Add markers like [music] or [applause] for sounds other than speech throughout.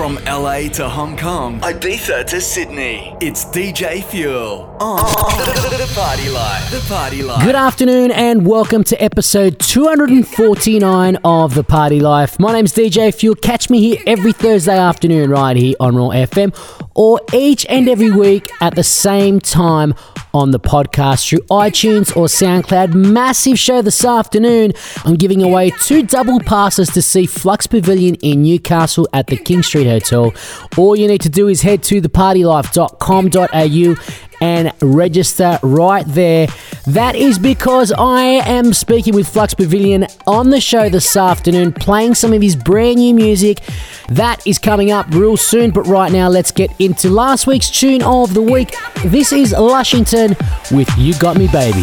From LA to Hong Kong, Ibiza to Sydney, it's DJ Fuel on the, Party Life. The Party Life. Good afternoon and welcome to episode 249 of The Party Life. My name's DJ Fuel. Catch me here every Thursday afternoon right here on Raw FM or each and every week at the same time on the podcast through iTunes or SoundCloud. Massive show this afternoon. I'm giving away two double passes to see Flux Pavilion in Newcastle at the King Street Hotel. All you need to do is head to thepartylife.com.au and register right there. That is because I am speaking with Flux Pavilion on the show this afternoon, playing some of his brand new music. That is coming up real soon, but right now let's get into last week's tune of the week. This is Lushington with You Got Me Baby.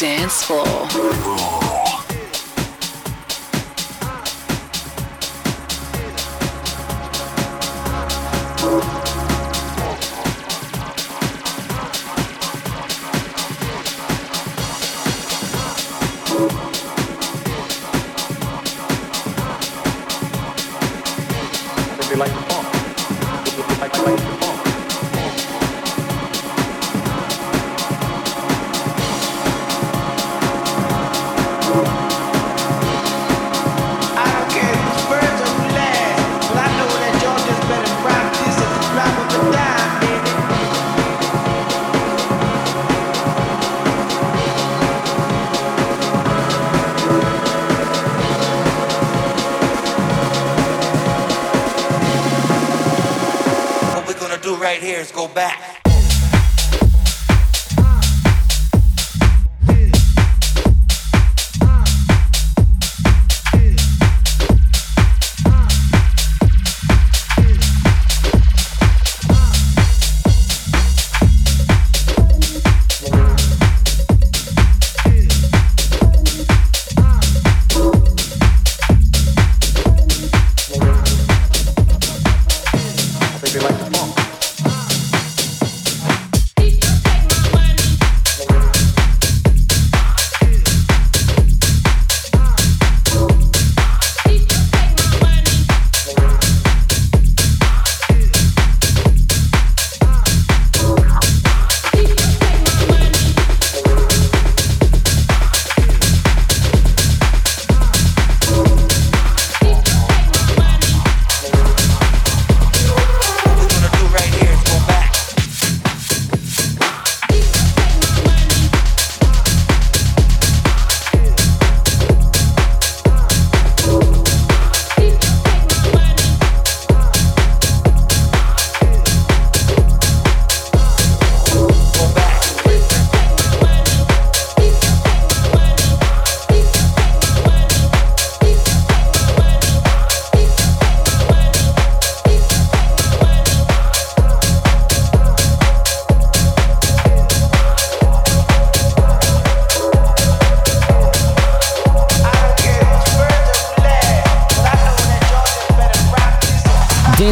sound of the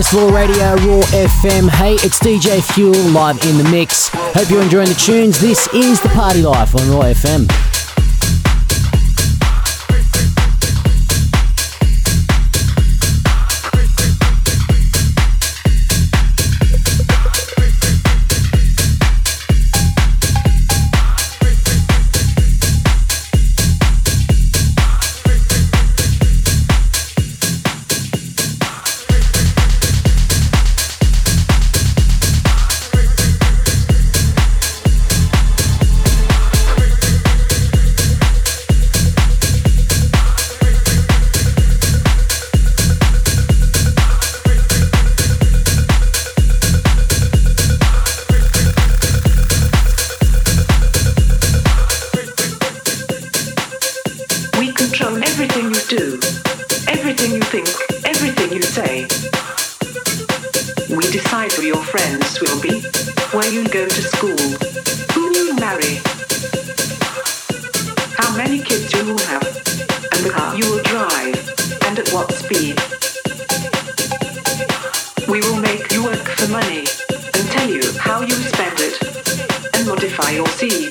dance floor. Radio, Raw FM. Hey, it's DJ Fuel live in the mix. Hope you're enjoying the tunes. This is the Party Life on Raw FM. everything you say. We decide who your friends will be, where you'll go to school, who you'll marry, how many kids you will have, and the car you will drive, and at what speed. We will make you work for money and tell you how you spend it and modify your seed.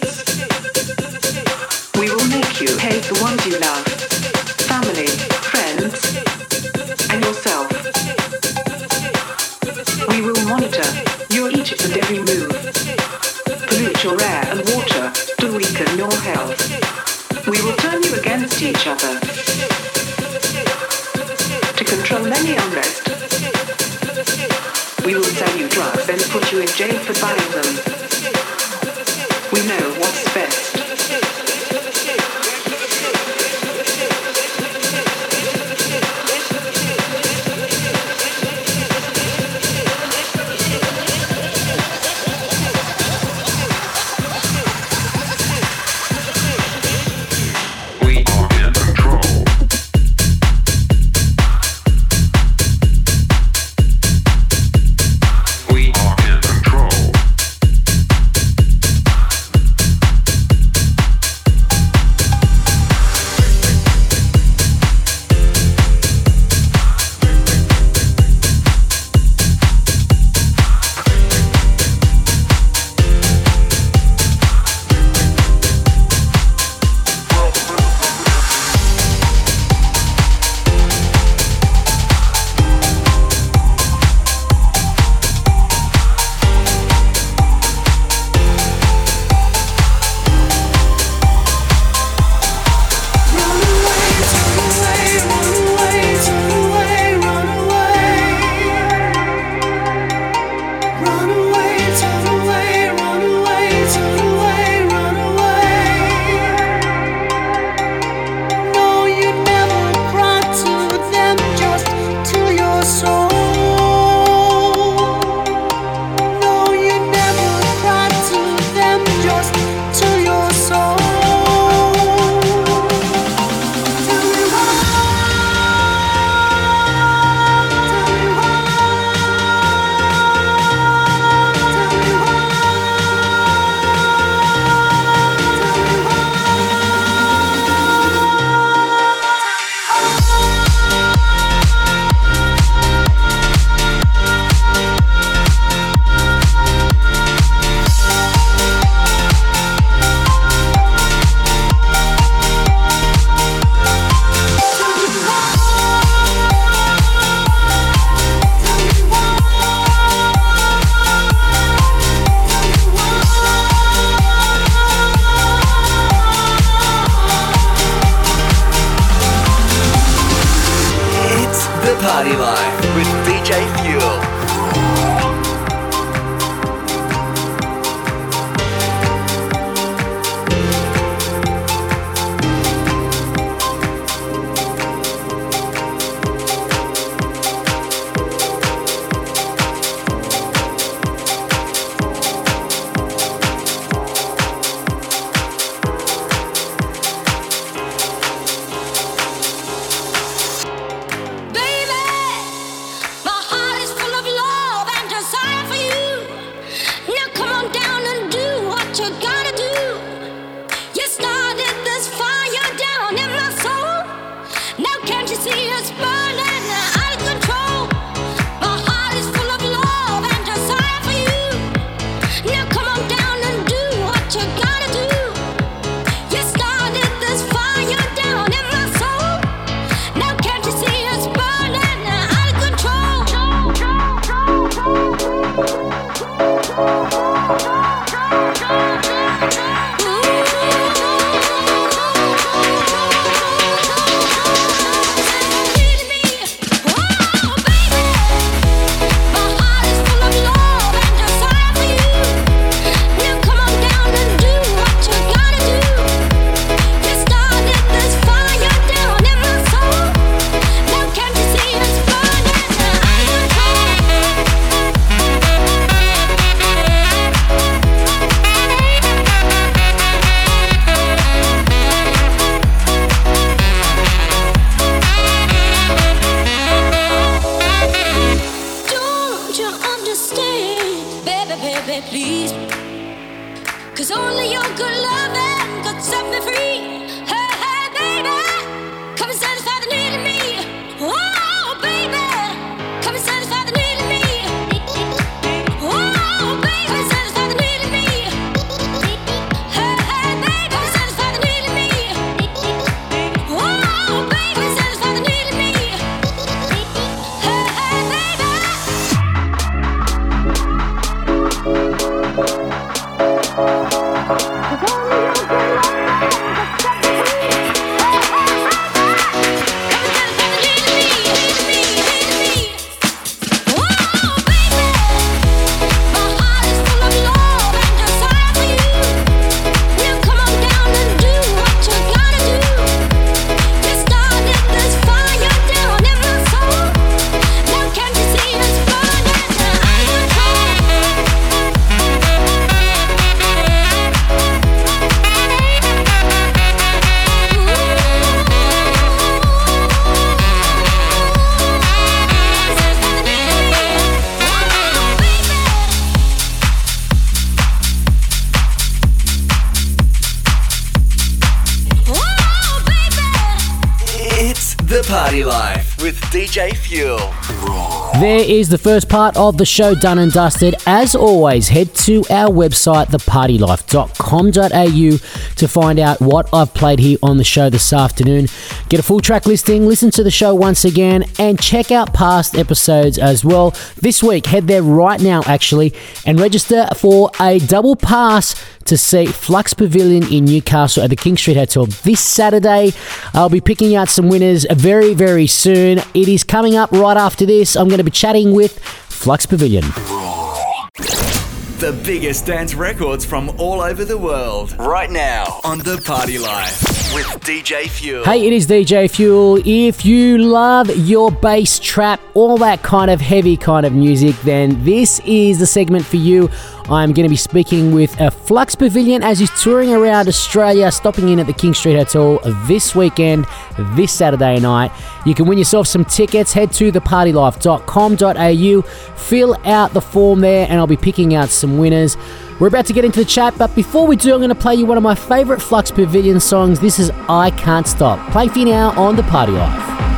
Please? Cause only your good loving Is the first part of the show done and dusted. As always, head to our website, thepartylife.com.au, to find out what I've played here on the show this afternoon. Get a full track listing, listen to the show once again, and check out past episodes as well. This week, head there right now, actually, and register for a double pass to see Flux Pavilion in Newcastle at the King Street Hotel this Saturday. I'll be picking out some winners very, very soon. It is coming up right after this. I'm going to be chatting with Flux Pavilion. The biggest dance records from all over the world. Right now on the Party Life with DJ Fuel. Hey, it is DJ Fuel. If you love your bass trap, all that kind of heavy kind of music, then this is the segment for you. I'm going to be speaking with a Flux Pavilion as he's touring around Australia, stopping in at the King Street Hotel this weekend, this Saturday night. You can win yourself some tickets. Head to thepartylife.com.au, fill out the form there, and I'll be picking out some winners. We're about to get into the chat, but before we do, I'm going to play you one of my favourite Flux Pavilion songs. This is I Can't Stop. Play for you now on The Party Life.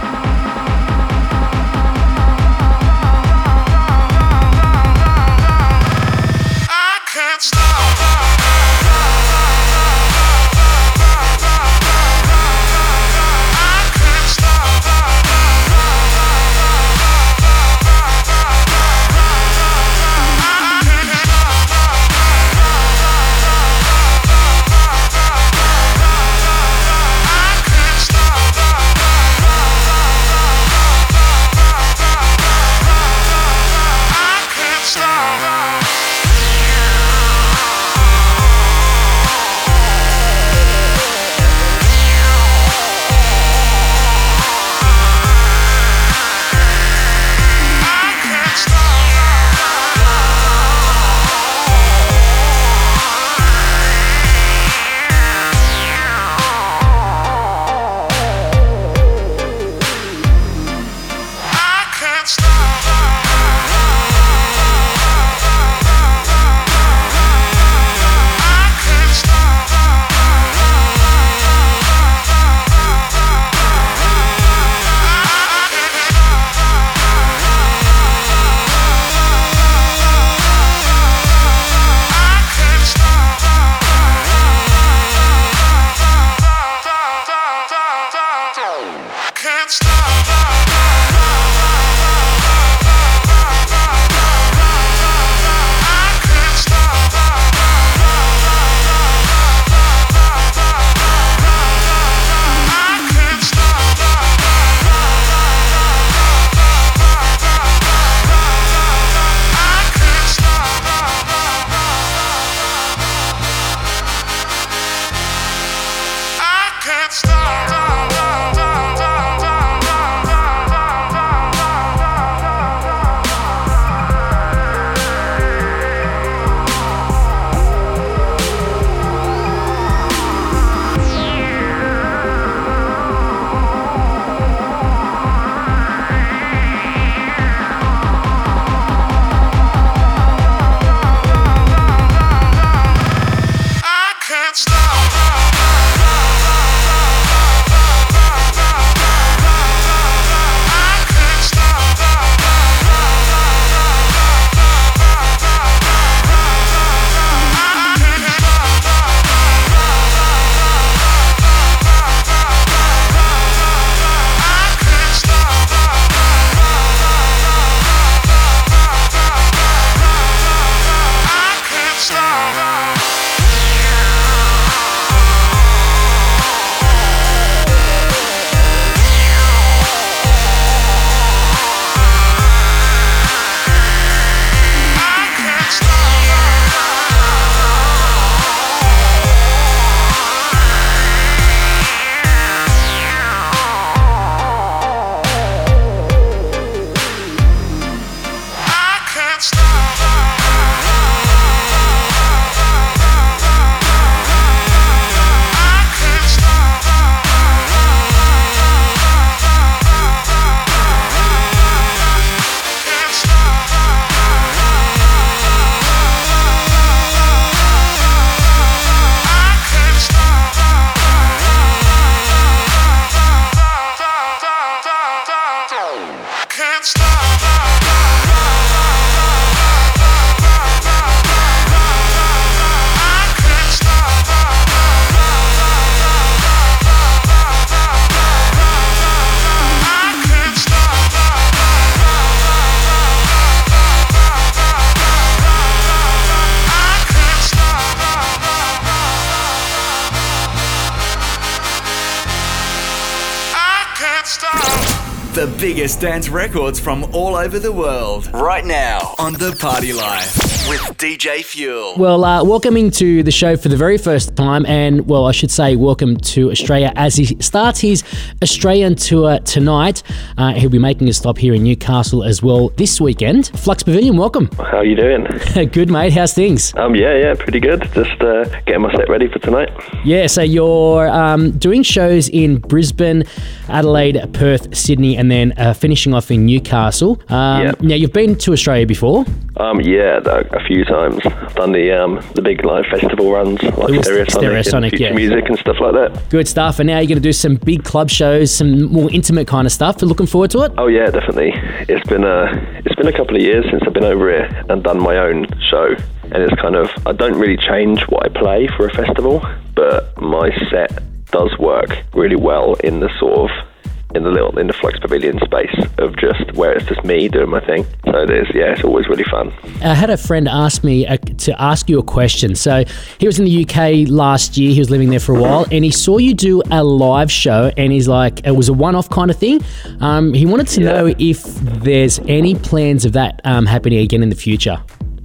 Biggest dance records from all over the world. Right now on The Party Life with DJ Fuel. Well, uh, welcoming to the show for the very first time, and well, I should say, welcome to Australia as he starts his Australian tour tonight. Uh, he'll be making a stop here in Newcastle as well this weekend. Flux Pavilion, welcome. How are you doing? [laughs] Good, mate. How's things? Um, yeah, yeah, pretty good. Just uh, getting my set ready for tonight. Yeah, so you're um, doing shows in Brisbane, Adelaide, Perth, Sydney, and then uh, finishing off in Newcastle. Um, Yep. Now, you've been to Australia before. Um, yeah, th- a few times. I've done the um, the big live festival runs like was Stereosonic, Stereosonic, and yeah. Music and stuff like that. Good stuff. And now you're going to do some big club shows, some more intimate kind of stuff. You're looking forward to it? Oh yeah, definitely. It's been a it's been a couple of years since I've been over here and done my own show, and it's kind of I don't really change what I play for a festival, but my set does work really well in the sort of in the little in the Flux Pavilion space of just where it's just me doing my thing. So it is, yeah, it's always really fun. I had a friend ask me uh, to ask you a question. So he was in the UK last year. He was living there for a while, and he saw you do a live show, and he's like, it was a one-off kind of thing. Um, he wanted to Yeah. know if there's any plans of that um, happening again in the future.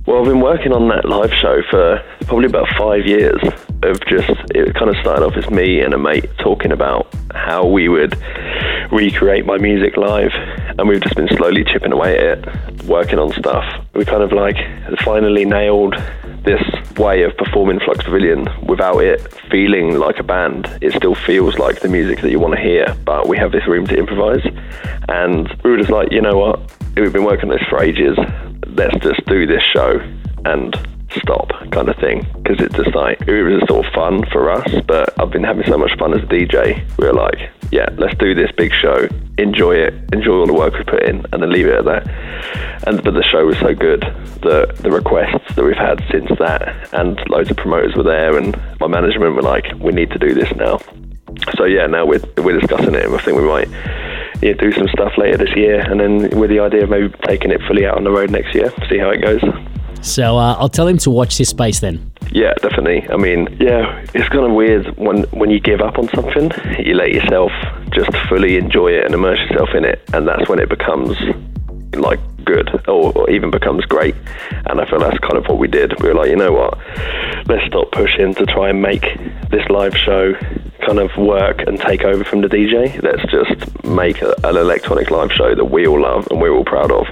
Well, I've been working on that live show for probably about five years. Of just, it kind of started off as me and a mate talking about how we would recreate my music live, and we've just been slowly chipping away at it, working on stuff. We kind of like finally nailed this way of performing Flux Pavilion without it feeling like a band. It still feels like the music that you want to hear, but we have this room to improvise. And we were just like, you know what? We've been working on this for ages. Let's just do this show and stop kind of thing because it's just like it was sort of fun for us but I've been having so much fun as a DJ we were like yeah let's do this big show. Enjoy it. Enjoy all the work we put in and then leave it at that. And but the show was so good the the requests that we've had since that and loads of promoters were there and my management were like we need to do this now. So yeah now we're, we're discussing it. And I think we might yeah, do some stuff later this year and then with the idea of maybe taking it fully out on the road next year see how it goes So uh, I'll tell him to watch this space then. Yeah, definitely. I mean, yeah, it's kind of weird when when you give up on something, you let yourself just fully enjoy it and immerse yourself in it, and that's when it becomes like good or, even becomes great. And I feel that's kind of what we did. We were like, you know what, let's stop pushing to try and make this live show kind of work and take over from the DJ. Let's just make a, an electronic live show that we all love and we're all proud of.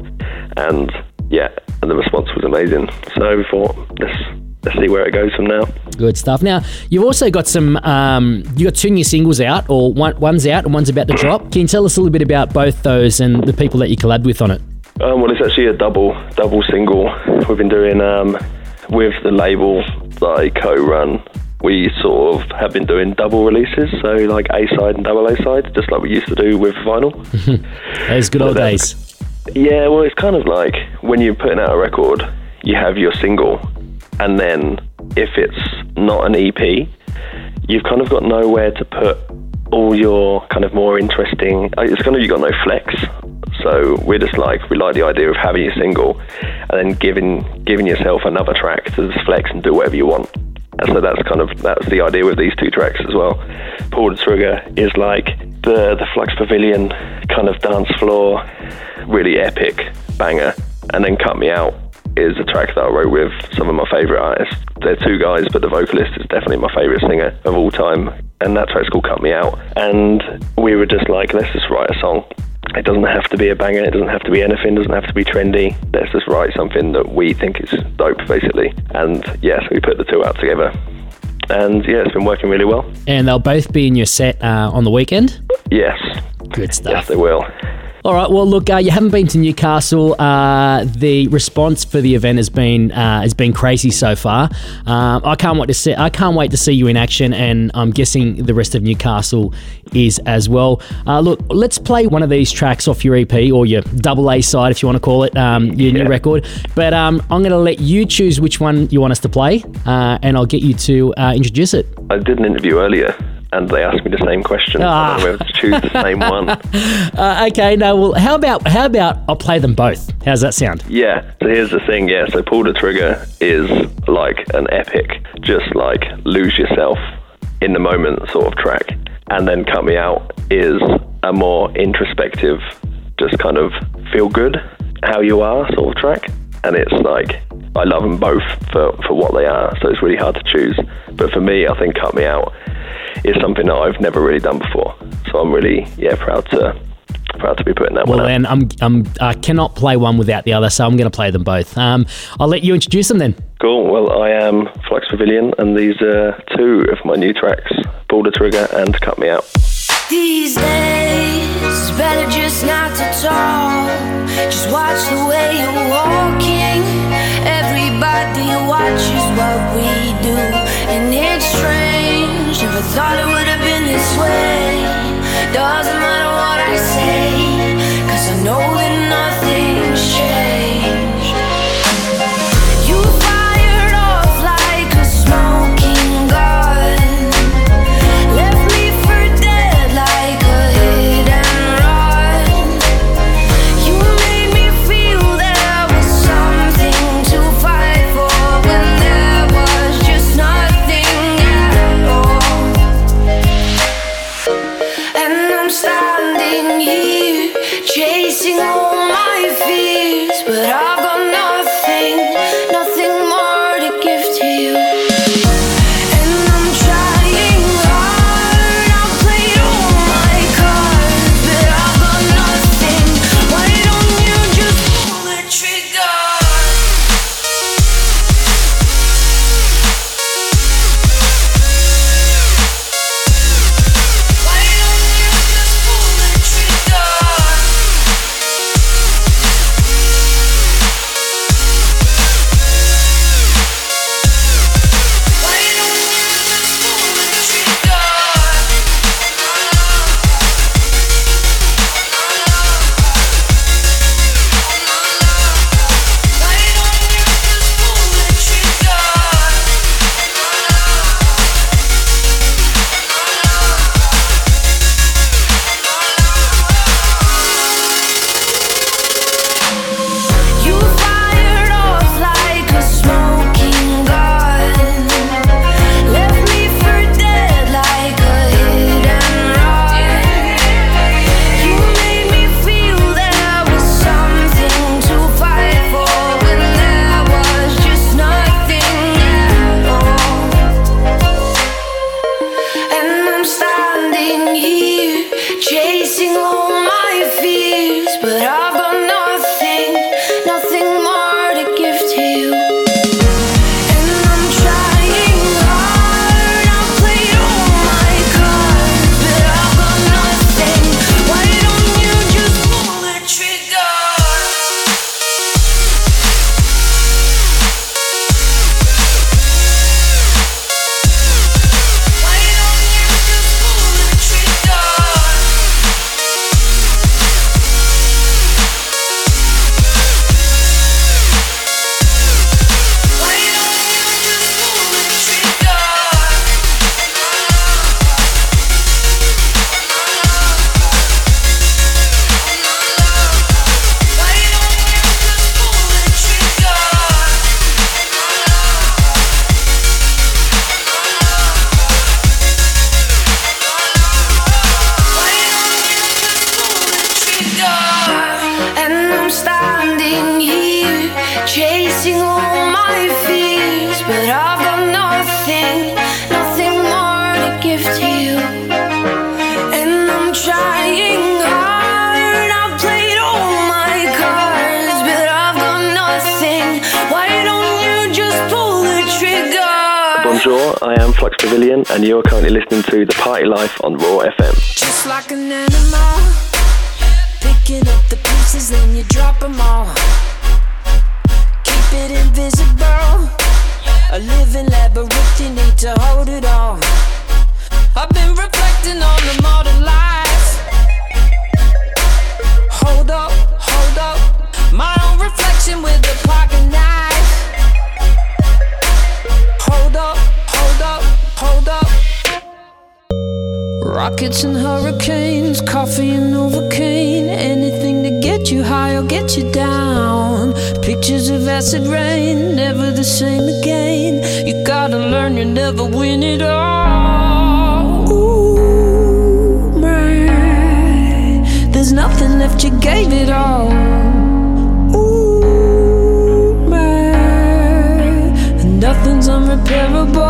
And yeah, and the response was amazing. So we thought, let's let's see where it goes from now. Good stuff. Now you've also got some. Um, you got two new singles out, or one, one's out and one's about to drop. Can you tell us a little bit about both those and the people that you collabed with on it? Um, well, it's actually a double double single we've been doing um, with the label that I co-run we sort of have been doing double releases, so like A side and double A side, just like we used to do with vinyl. [laughs] Those good old that- days. Yeah, well, it's kind of like when you're putting out a record, you have your single, and then if it's not an EP, you've kind of got nowhere to put all your kind of more interesting. uh, It's kind of you got no flex. So we're just like we like the idea of having a single, and then giving giving yourself another track to just flex and do whatever you want. So that's kind of that's the idea with these two tracks as well. Pull Trigger is like the the Flux Pavilion kind of dance floor, really epic banger, and then Cut Me Out is a track that I wrote with some of my favourite artists. They're two guys, but the vocalist is definitely my favourite singer of all time, and that track's called Cut Me Out. And we were just like, let's just write a song. It doesn't have to be a banger, it doesn't have to be anything, it doesn't have to be trendy. Let's just write something that we think is dope, basically. And yes, we put the two out together. And yeah, it's been working really well. And they'll both be in your set uh, on the weekend. Yes, Good stuff. yes, they will. All right. Well, look, uh, you haven't been to Newcastle. Uh, the response for the event has been uh, has been crazy so far. Um, I can't wait to see. I can't wait to see you in action, and I'm guessing the rest of Newcastle is as well. Uh, look, let's play one of these tracks off your EP or your double A side, if you want to call it, um, your new record. But um, I'm going to let you choose which one you want us to play, uh, and I'll get you to uh, introduce it. I did an interview earlier, and they asked me the same question. Ah. I don't know whether to choose the same [laughs] one. Uh, okay. now Well, how about how about I'll play them both? How's that sound? Yeah, so here's the thing, yeah, so Pull the Trigger is like an epic, just like lose yourself in the moment sort of track. And then Cut Me Out is a more introspective, just kind of feel good, how you are sort of track. And it's like, I love them both for, for what they are, so it's really hard to choose. But for me, I think Cut Me Out is something that I've never really done before. So I'm really, yeah, proud to proud to be putting that Well, one out. then I'm, I'm I cannot play one without the other, so I'm going to play them both. Um, I'll let you introduce them then. Cool. Well, I am Flux Pavilion, and these are two of my new tracks Pull the Trigger and Cut Me Out. These days, it's better just not to talk. Just watch the way you're walking. Everybody watches what we do, and it's strange. Never thought it would have been this way. Doesn't matter what I say, cause I know that nothing's but I've Rockets and hurricanes, coffee and Novocaine, anything to get you high or get you down. Pictures of acid rain, never the same again. You gotta learn you never win it all. Ooh, man, there's nothing left, you gave it all. Ooh, man, nothing's unrepairable.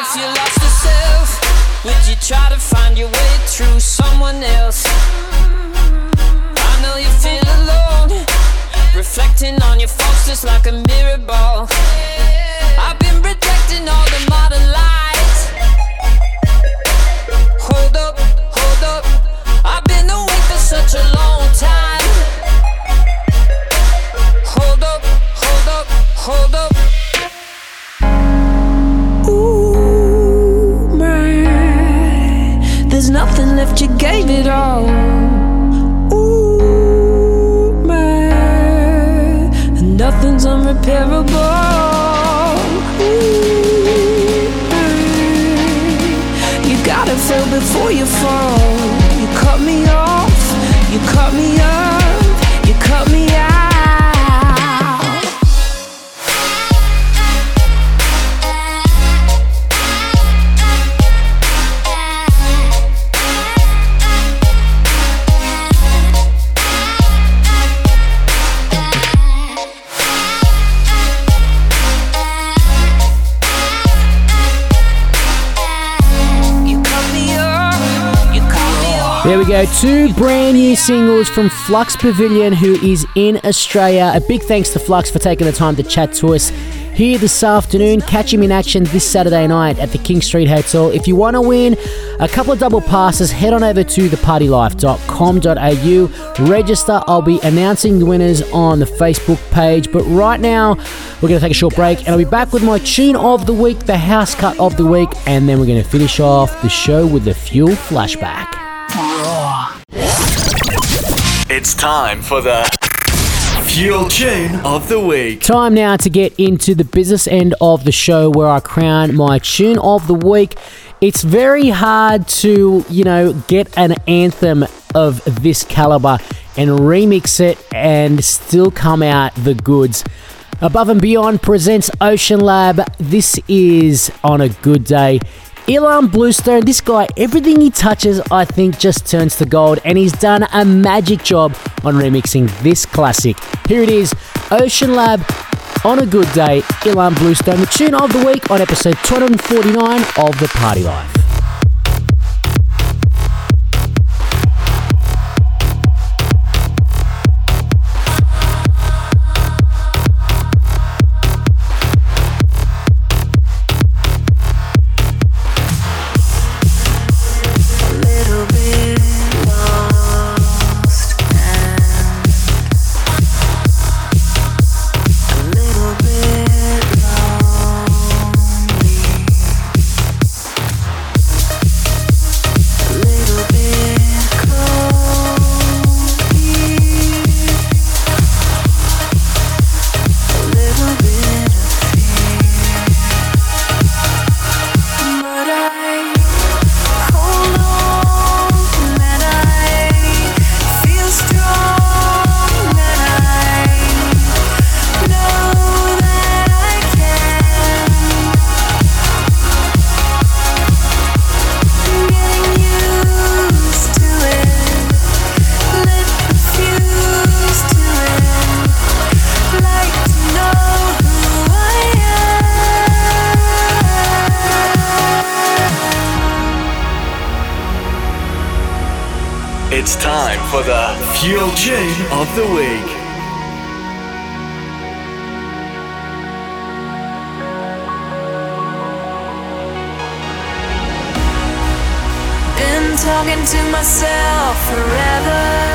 If you lost yourself? Would you try to find your way through someone else? I know you feel alone, reflecting on your faults just like a mirror ball. I've been rejecting all the modern lies. Hold up, hold up. I've been awake for such a long time. Hold up, hold up, hold up. Nothing left, you gave it all. Ooh, man, and nothing's unrepairable. Ooh, man, you gotta feel before you fall. You cut me off, you cut me There we go. Two brand new singles from Flux Pavilion, who is in Australia. A big thanks to Flux for taking the time to chat to us here this afternoon. Catch him in action this Saturday night at the King Street Hotel. If you want to win a couple of double passes, head on over to thepartylife.com.au. Register. I'll be announcing the winners on the Facebook page. But right now, we're going to take a short break and I'll be back with my tune of the week, the house cut of the week, and then we're going to finish off the show with the fuel flashback. Time for the Fuel Tune of the Week. Time now to get into the business end of the show where I crown my tune of the week. It's very hard to, you know, get an anthem of this caliber and remix it and still come out the goods. Above and Beyond presents Ocean Lab. This is on a good day. Ilan Bluestone, this guy, everything he touches, I think, just turns to gold, and he's done a magic job on remixing this classic. Here it is Ocean Lab on a good day. Ilan Bluestone, the tune of the week on episode 249 of The Party Life. For the Fuel Tune of the Week. Been talking to myself forever.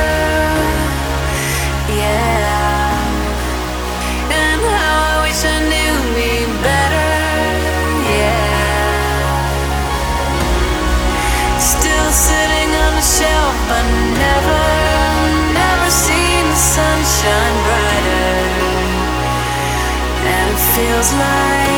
Sunshine brighter. And it feels like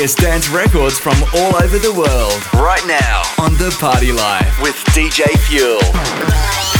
biggest dance records from all over the world. Right now on The Party Life with DJ Fuel.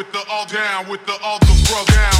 with the all down with the all the bro down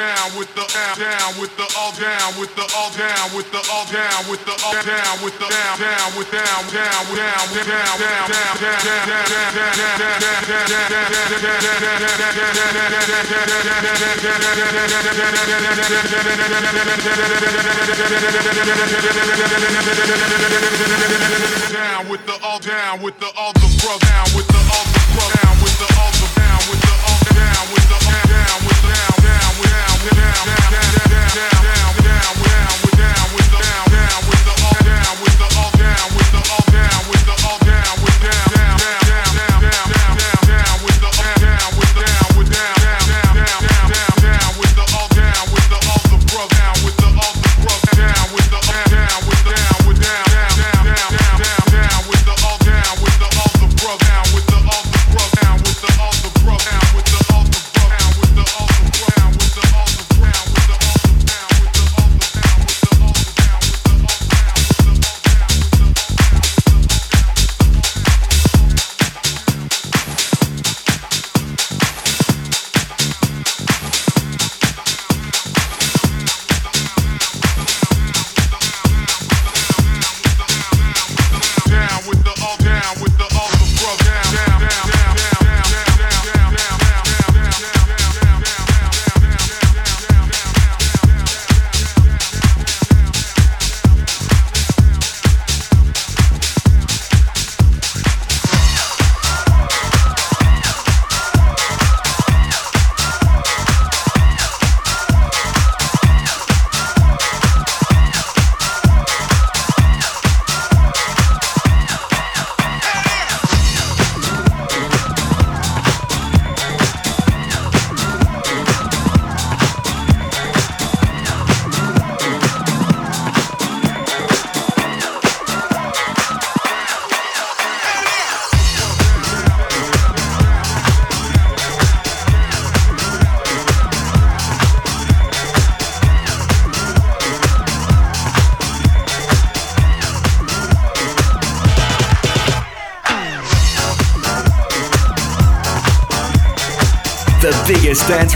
with the down with the all down with the all down with the all down with the all down with the down down with down down with down down down down with the all down with the all the bro down with the all the bro down with the all the down with the all down with the all down down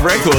records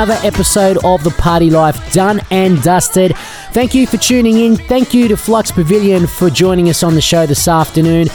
another episode of The Party Life done and dusted. Thank you for tuning in. Thank you to Flux Pavilion for joining us on the show this afternoon.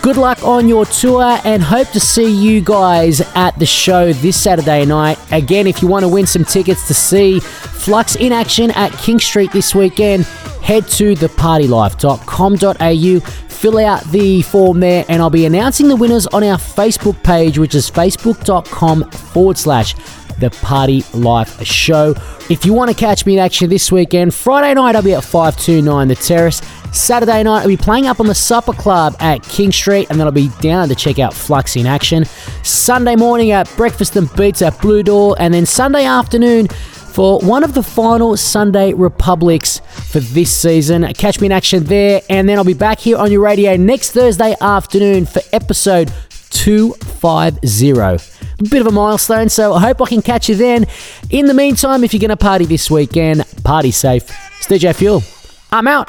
Good luck on your tour and hope to see you guys at the show this Saturday night. Again, if you want to win some tickets to see Flux in action at King Street this weekend, head to thepartylife.com.au, fill out the form there, and I'll be announcing the winners on our Facebook page, which is facebook.com forward slash the Party Life Show. If you want to catch me in action this weekend, Friday night I'll be at 529 The Terrace. Saturday night I'll be playing up on the Supper Club at King Street, and then I'll be down to check out Flux in action. Sunday morning at Breakfast and Beats at Blue Door, and then Sunday afternoon for one of the final Sunday Republics for this season. Catch me in action there, and then I'll be back here on your radio next Thursday afternoon for episode 250. Bit of a milestone, so I hope I can catch you then. In the meantime, if you're going to party this weekend, party safe. It's DJ Fuel. I'm out.